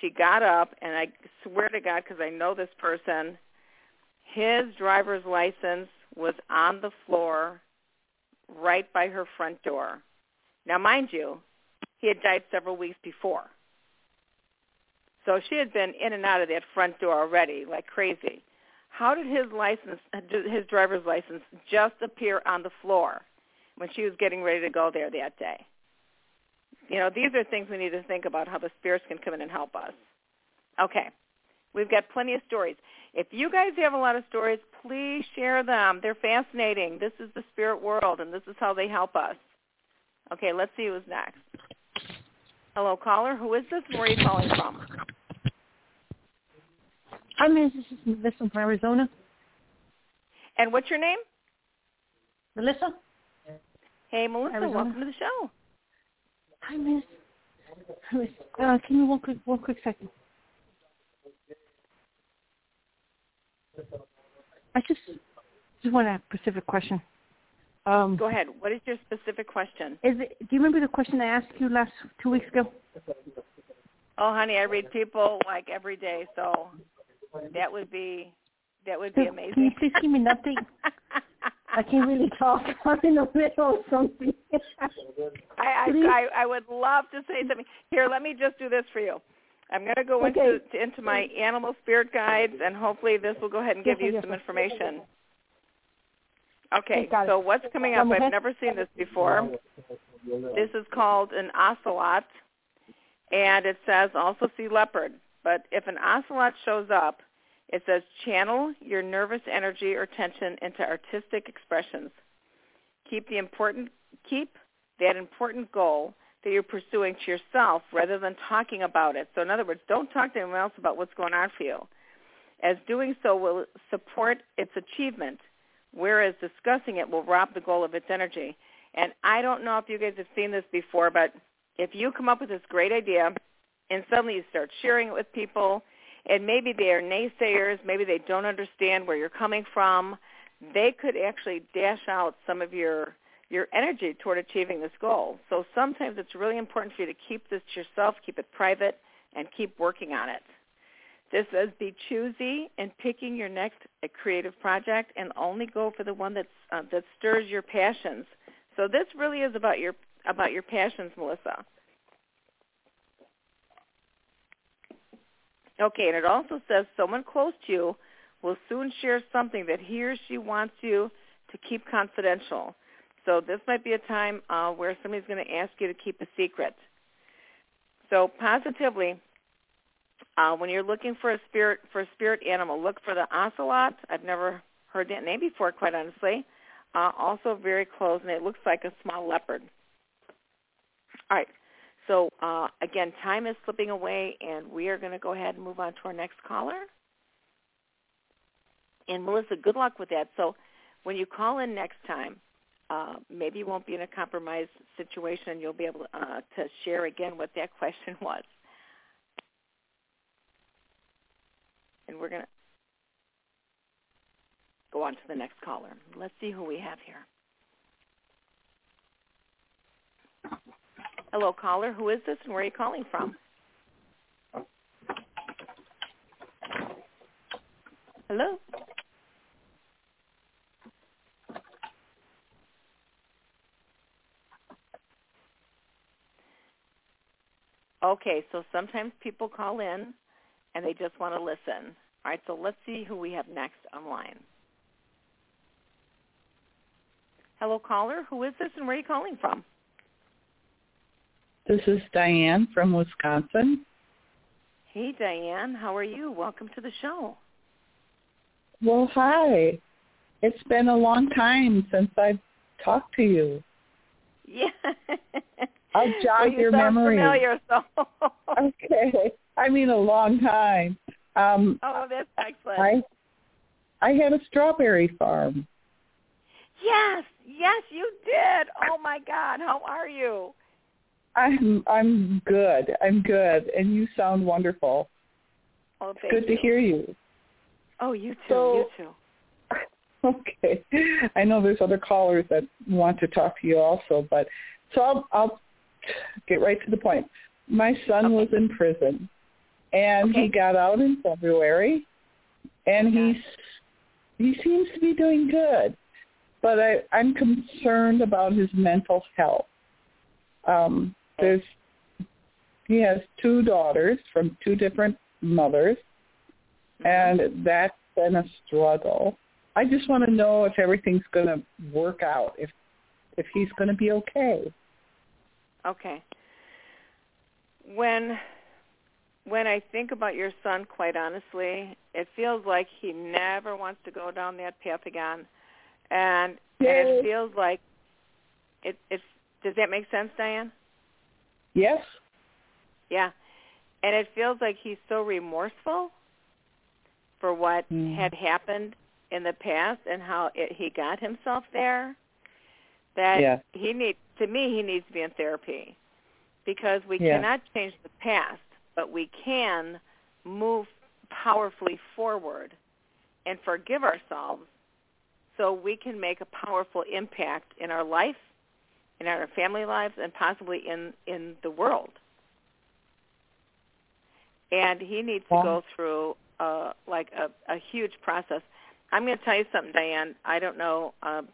she got up, and I swear to God, because I know this person, his driver's license was on the floor right by her front door. Now, mind you, he had died several weeks before. So she had been in and out of that front door already like crazy. How did his license, his driver's license, just appear on the floor when she was getting ready to go there that day? You know, these are things we need to think about how the spirits can come in and help us. Okay. We've got plenty of stories. If you guys have a lot of stories, please share them. They're fascinating. This is the spirit world, and this is how they help us. Okay, let's see who's next. Hello, caller. Who is this? Where are you calling from? Hi, Miss. This is Melissa from Arizona. And what's your name? Melissa. Hey, Melissa. Arizona. Welcome to the show. Hi, Miss. Miss, uh, can you one quick one quick second? I just just want to ask a specific question. Um, Go ahead. What is your specific question? Is it? Do you remember the question I asked you last two weeks ago? Oh, honey, I read people like every day, so that would be that would be amazing. Can you please give me an update? I can't really [laughs] talk. I'm in the middle of something. I, I I I would love to say something. Here, let me just do this for you. I'm going to go Okay. into into my animal spirit guides, and hopefully this will go ahead and give you some information. Okay, Okay, got it. so what's coming up? I've never seen this before. This is called an ocelot, and it says also see leopard. But if an ocelot shows up, it says channel your nervous energy or tension into artistic expressions. Keep the important keep that important goal that you're pursuing to yourself rather than talking about it. So in other words, don't talk to anyone else about what's going on for you. As doing so will support its achievement, whereas discussing it will rob the goal of its energy. And I don't know if you guys have seen this before, but if you come up with this great idea and suddenly you start sharing it with people, and maybe they are naysayers, maybe they don't understand where you're coming from, they could actually dash out some of your your energy toward achieving this goal. So sometimes it's really important for you to keep this to yourself, keep it private, and keep working on it. This is be choosy in picking your next uh, creative project and only go for the one that's, uh, that stirs your passions. So this really is about your about your passions, Melissa. Okay, and it also says someone close to you will soon share something that he or she wants you to keep confidential. So this might be a time uh, where somebody's going to ask you to keep a secret. So positively, uh, when you're looking for a spirit for a spirit animal, look for the ocelot. I've never heard that name before, quite honestly. Uh, also very close, and it looks like a small leopard. All right. So uh, again, time is slipping away, and we are going to go ahead and move on to our next caller. And Melissa, good luck with that. So when you call in next time, uh, maybe you won't be in a compromised situation. And you'll be able to, uh, to share again what that [laughs] question was. And we're going to go on to the next caller. Let's see who we have here. Hello, caller. Who is this and where are you calling from? Hello? Okay, so sometimes people call in and they just want to listen. All right, so let's see who we have next online. Hello, caller. Who is this and where are you calling from? This is Diane from Wisconsin. Hey, Diane. How are you? Welcome to the show. Well, hi. It's been a long time since I've talked to you. Yeah. [laughs] I'll jog well, you your sound memory. familiar, so. [laughs] [laughs] okay. I mean a long time. Um, oh, that's excellent. I I had a strawberry farm. Yes, yes, you did. Oh my God, how are you? I'm I'm good. I'm good, and you sound wonderful. Oh, thank good you. to hear you. Oh, you too. So- you too. [laughs] Okay. I know there's other callers that want to talk to you also, but so I'll I'll get right to the point. My son Okay. was in prison, and Okay. he got out in February, and Okay. he's he seems to be doing good, but I I'm concerned about his mental health. Um, there's he has two daughters from two different mothers, Mm-hmm. and that's been a struggle. I just want to know if everything's going to work out, if if he's going to be okay. Okay. When when I think about your son, quite honestly, it feels like he never wants to go down that path again, and, and it feels like it. It does that make sense, Diane? Yes. Yeah, and it feels like he's so remorseful for what Mm. had happened in the past and how it, he got himself there. That Yeah. he needs to me, he needs to be in therapy because we Yeah. cannot change the past, but we can move powerfully forward and forgive ourselves so we can make a powerful impact in our life, in our family lives, and possibly in, in the world. And he needs to go through uh, like a, a huge process. I'm going to tell you something, Diane. I don't know. Um,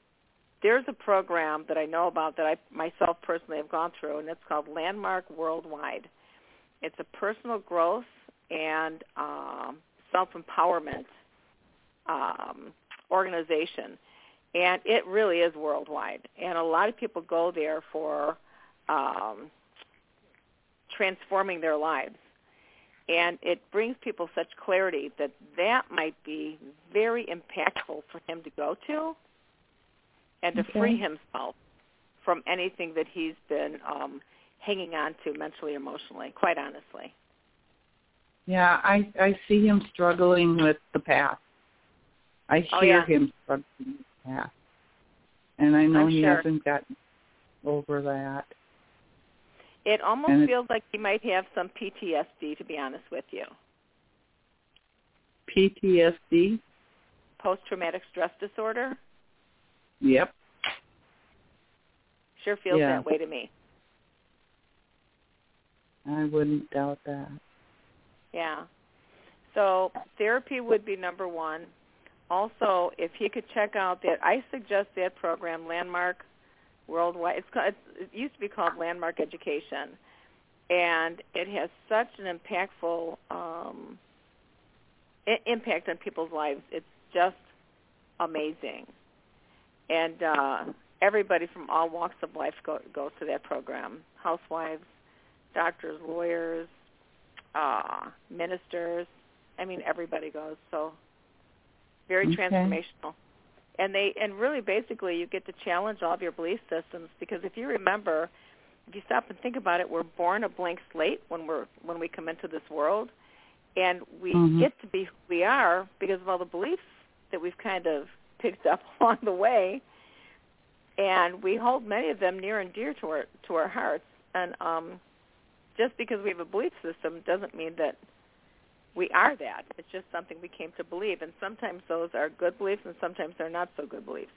there's a program that I know about that I myself personally have gone through, and it's called Landmark Worldwide. It's a personal growth and um, self-empowerment um, organization, and it really is worldwide. And a lot of people go there for um, transforming their lives, and it brings people such clarity that that might be very impactful for him to go to, and to Okay. free himself from anything that he's been um, hanging on to mentally, emotionally. Quite honestly. Yeah, I I see him struggling with the past. I Oh, hear yeah. him struggling past, and I know I'm he sure. hasn't gotten over that. It almost And it- feels like he might have some PTSD, to be honest with you. PTSD. Post-traumatic stress disorder Yep. sure feels Yeah. that way to me. I wouldn't doubt that. Yeah. So therapy would be number one. Also, if he could check out that, I suggest that program, Landmark Worldwide. It's, called, it used to be called Landmark Education, and it has such an impactful um, impact on people's lives. It's just amazing, and uh, everybody from all walks of life go, goes to that program. Housewives, doctors, lawyers, uh, ministers. I mean, everybody goes. So very Okay. transformational. And they and really basically you get to challenge all of your belief systems because if you remember, if you stop and think about it, we're born a blank slate when we're when we come into this world, and we Mhm. get to be who we are because of all the beliefs that we've kind of [laughs] picked up [laughs] along the way, and we hold many of them near and dear to our to our hearts. And um, just because we have a belief system doesn't mean that we are that. It's just something we came to believe, and sometimes those are good beliefs, and sometimes they're not so good beliefs.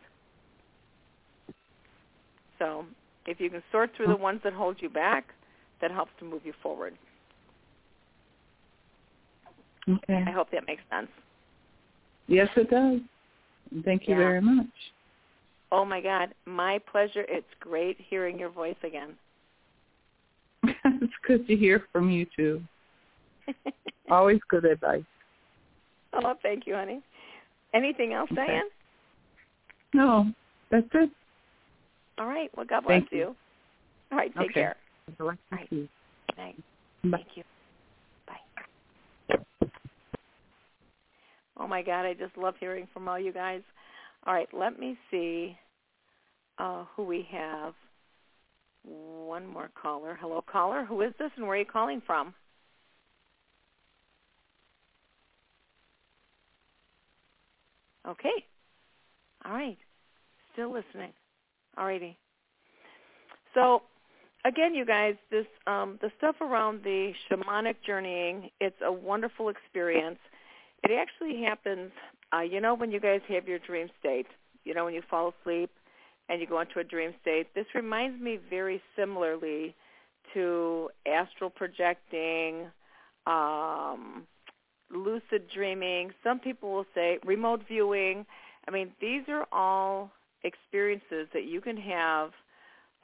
So, if you can sort through the ones that hold you back, that helps to move you forward. Okay. I hope that makes sense. Yes, it does. Thank you Yeah. very much. Oh my God, my pleasure. It's great hearing your voice again. [laughs] it's good to hear from you too. [laughs] Always good advice. Oh, thank you, honey. Anything else, Okay. Diane? No, that's it. All right. Well, God bless Thank you. All right. Take Okay. care. All right. Good. Bye. Thank you. Bye. Oh my God, I just love hearing from all you guys. All right, let me see uh, who we have. One more caller. Hello, caller. Who is this, and where are you calling from? Okay. All right. Still listening. All righty. So again, you guys, this um, the stuff around the shamanic journeying, it's a wonderful experience. It actually happens, uh, you know, when you guys have your dream state. You know, when you fall asleep and you go into a dream state. This reminds me very similarly to astral projecting, um, lucid dreaming. Some people will say remote viewing. I mean, these are all experiences that you can have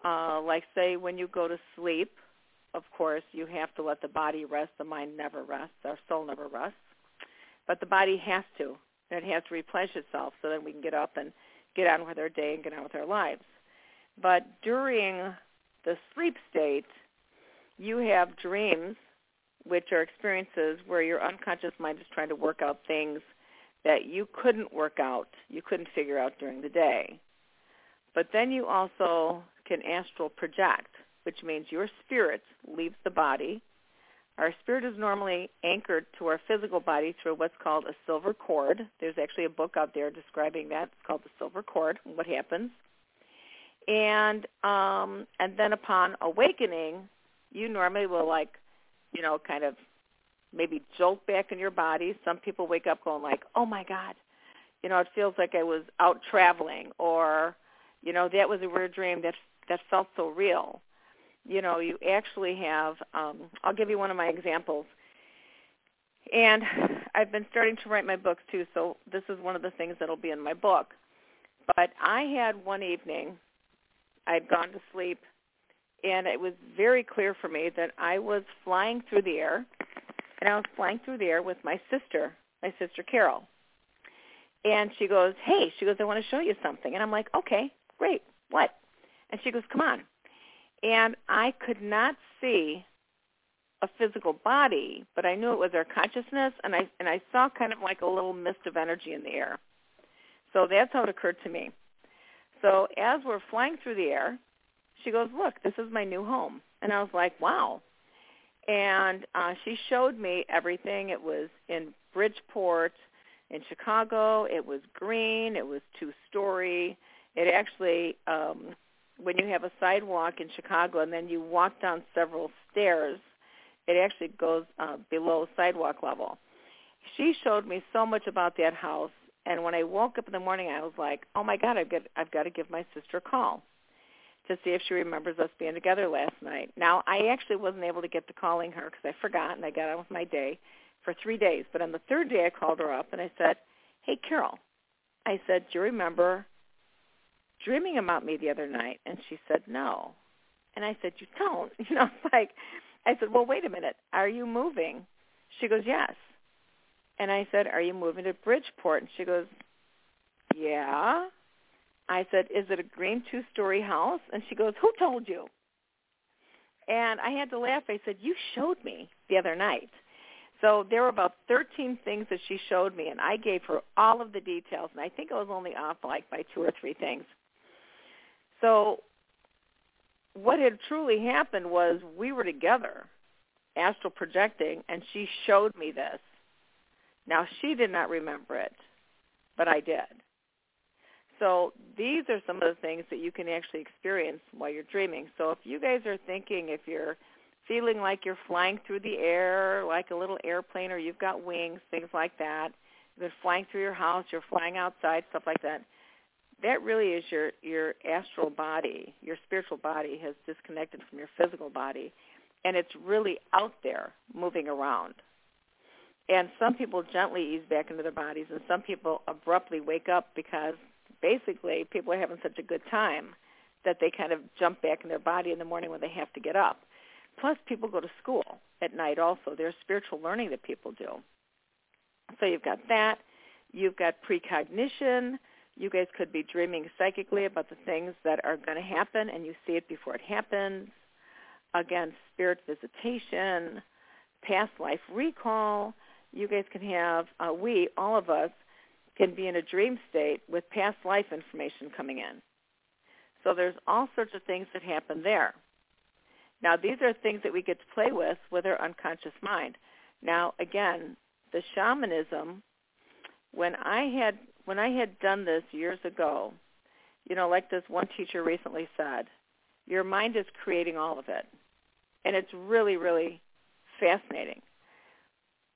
uh, like say when you go to sleep, of course, you have to let the body rest. The mind never rests. Our soul never rests. But the body has to. And it has to replenish itself so that we can get up and get on with our day and get on with our lives. But during the sleep state, you have dreams, which are experiences where your unconscious mind is trying to work out things that you couldn't work out, you couldn't figure out during the day. But then you also can astral project, which means your spirit leaves the body. Our spirit is normally anchored to our physical body through what's called a silver cord. There's actually a book out there describing that. It's called the silver cord, what happens. And um and then upon awakening, you normally will like, you know, kind of maybe jolt back in your body. Some people wake up going like, "Oh my god." You know, it feels like I was out traveling or you know, that was a weird dream that that felt so real. You know, you actually have um I'll give you one of my examples. And I've been starting to write my books too, so this is one of the things that'll be in my book. But I had one evening I'd gone to sleep and it was very clear for me that I was flying through the air and I was flying through the air with my sister, my sister Carol. And she goes, "Hey," she goes, "I want to show you something." And I'm like, "Okay, great. What?" And she goes, "Come on." And I could not see a physical body, but I knew it was our consciousness, and I and I saw kind of like a little mist of energy in the air. So that's how it occurred to me. So as we're flying through the air, she goes, "Look, this is my new home," and I was like, "Wow." And uh, she showed me everything. It was in Bridgeport, in Chicago. It was green. It was two-story. It actually, um, when you have a sidewalk in Chicago and then you walk down several stairs, it actually goes uh, below sidewalk level. She showed me so much about that house, and when I woke up in the morning, I was like, "Oh my God, I've got I've got to give my sister a call to see if she remembers us being together last night." Now, I actually wasn't able to get to calling her because I forgot, and I got on with my day for three days. But on the third day, I called her up and I said, "Hey, Carol," I said, "Do you remember dreaming about me the other night?" And she said, "No." And I said, "You don't?" [laughs] You know, like I said, "Well, wait a minute. Are you moving?" She goes, "Yes." And I said, "Are you moving to Bridgeport?" And she goes, "Yeah." I said, "Is it a green two-story house?" And she goes, "Who told you?" And I had to laugh. I said, "You showed me the other night." So there were about 13 things that she showed me, and I gave her all of the details, and I think I was only off like by two or three things. So what had truly happened was we were together, astral projecting, and she showed me this. Now, she did not remember it, but I did. So these are some of the things that you can actually experience while you're dreaming. So if you guys are thinking, if you're feeling like you're flying through the air like a little airplane or you've got wings, things like that, you're flying through your house, you're flying outside, stuff like that, that really is your, your astral body, your spiritual body has disconnected from your physical body, and it's really out there moving around. And some people gently ease back into their bodies, and some people abruptly wake up because basically people are having such a good time that they kind of jump back in their body in the morning when they have to get up. Plus, people go to school at night also. There's spiritual learning that people do. So you've got that. You've got precognition. You guys could be dreaming psychically about the things that are going to happen, and you see it before it happens. Again, spirit visitation, past life recall. You guys can have, uh, we, all of us, can be in a dream state with past life information coming in. So there's all sorts of things that happen there. Now, these are things that we get to play with with our unconscious mind. Now, again, the shamanism, when I had when I had done this years ago, you know, like this one teacher recently said, your mind is creating all of it. And it's really, really fascinating.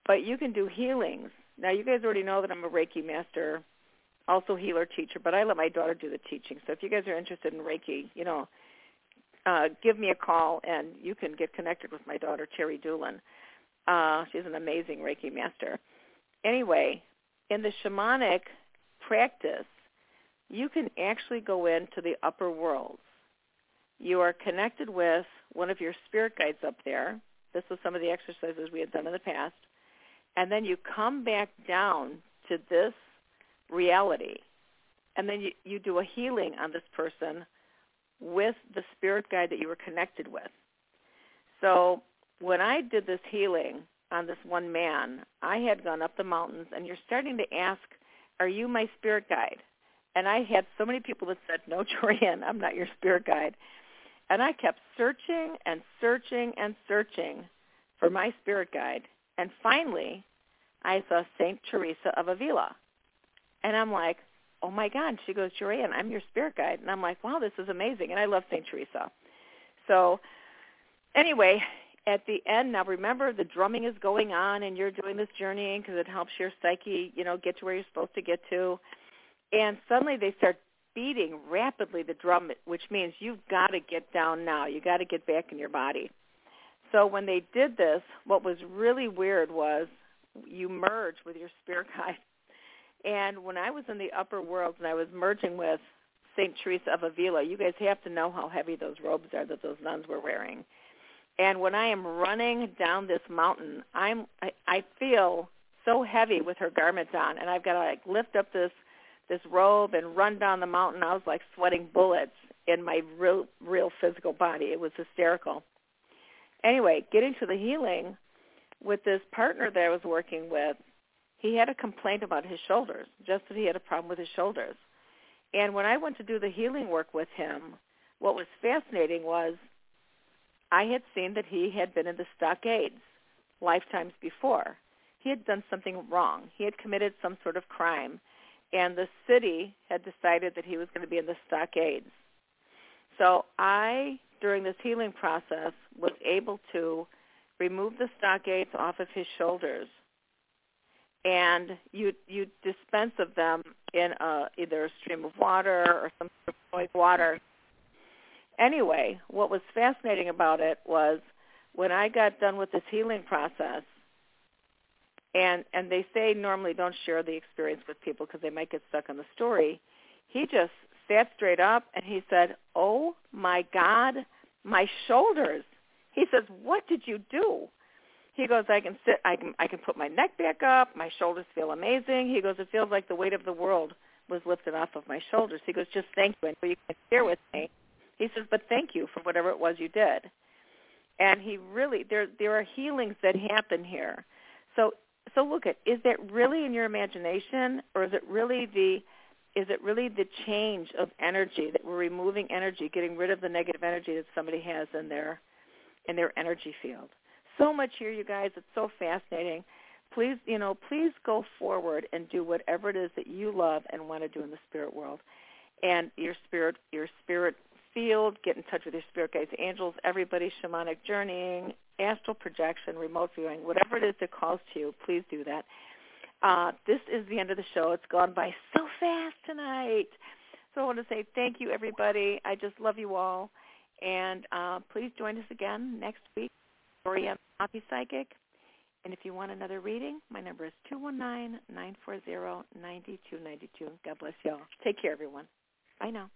But you can do healings. Now, you guys already know that I'm a Reiki master, also healer teacher, but I let my daughter do the teaching. So if you guys are interested in Reiki, you know, uh, give me a call and you can get connected with my daughter, Terry Doolin. Uh, she's an amazing Reiki master. Anyway, in the shamanic practice, you can actually go into the upper worlds. You are connected with one of your spirit guides up there. This was some of the exercises we had done in the past. And then you come back down to this reality. And then you, you do a healing on this person with the spirit guide that you were connected with. So when I did this healing on this one man, I had gone up the mountains, and you're starting to ask, are you my spirit guide? And I had so many people that said, no, [laughs] Jorianne, I'm not your spirit guide. And I kept searching and searching and searching for my spirit guide. And finally, I saw St. Teresa of Avila. And I'm like, oh my God. She goes, Jorianne, I'm your spirit guide. And I'm like, wow, this is amazing. And I love St. Teresa. So anyway, at the end, now remember the drumming is going on and you're doing this journeying because it helps your psyche, you know, get to where you're supposed to get to. And suddenly they start beating rapidly the drum, which means you've got to get down now. You've got to get back in your body. So when they did this, what was really weird was you merge with your spirit [laughs] guide and when I was in the upper worlds and I was merging with St. Teresa of Avila, you guys have to know how heavy those robes are that those nuns were wearing. And when I am running down this mountain, I'm I, I feel so heavy with her garments on, and I've got to like lift up this this robe and run down the mountain. I was like sweating bullets in my real real physical body. It was hysterical. Anyway, getting to the healing with this partner that I was working with, he had a complaint about his shoulders, just that he had a problem with his shoulders. And when I went to do the healing work with him, what was fascinating was I had seen that he had been in the stockades lifetimes before. He had done something wrong. He had committed some sort of crime. And the city had decided that he was going to be in the stockades. So I, during this healing process, was able to remove the stockades off of his shoulders and you you dispense of them in a, either a stream of water or some sort of water. Anyway, what was fascinating about it was when I got done with this healing process, and and they say normally don't share the experience with people because they might get stuck on the story. He just sat straight up and he said, "Oh my God, my shoulders." He says, "What did you do?" He goes, I can sit, I can, I can put my neck back up. My shoulders feel amazing. He goes, it feels like the weight of the world was lifted off of my shoulders. He goes, just thank you. And you can share with me. He says, but thank you for whatever it was you did. And he really, there, there are healings that happen here. So, so look at, is that really in your imagination, or is it really the, is it really the change of energy that we're removing energy, getting rid of the negative energy that somebody has in their, in their energy field? so much here, you guys. It's so fascinating. Please, you know, please go forward and do whatever it is that you love and want to do in the spirit world, and your spirit, your spirit field. Get in touch with your spirit guides, angels, everybody, shamanic journeying, astral projection, remote viewing, whatever it is that calls to you. Please do that. Uh, this is the end of the show. It's gone by so fast tonight. So I want to say thank you, everybody. I just love you all. And uh, please join us again next week. Jorianne Coffee Psychic. And if you want another reading, my number is 219-940-9292. God bless y'all. Take care, everyone. Bye now.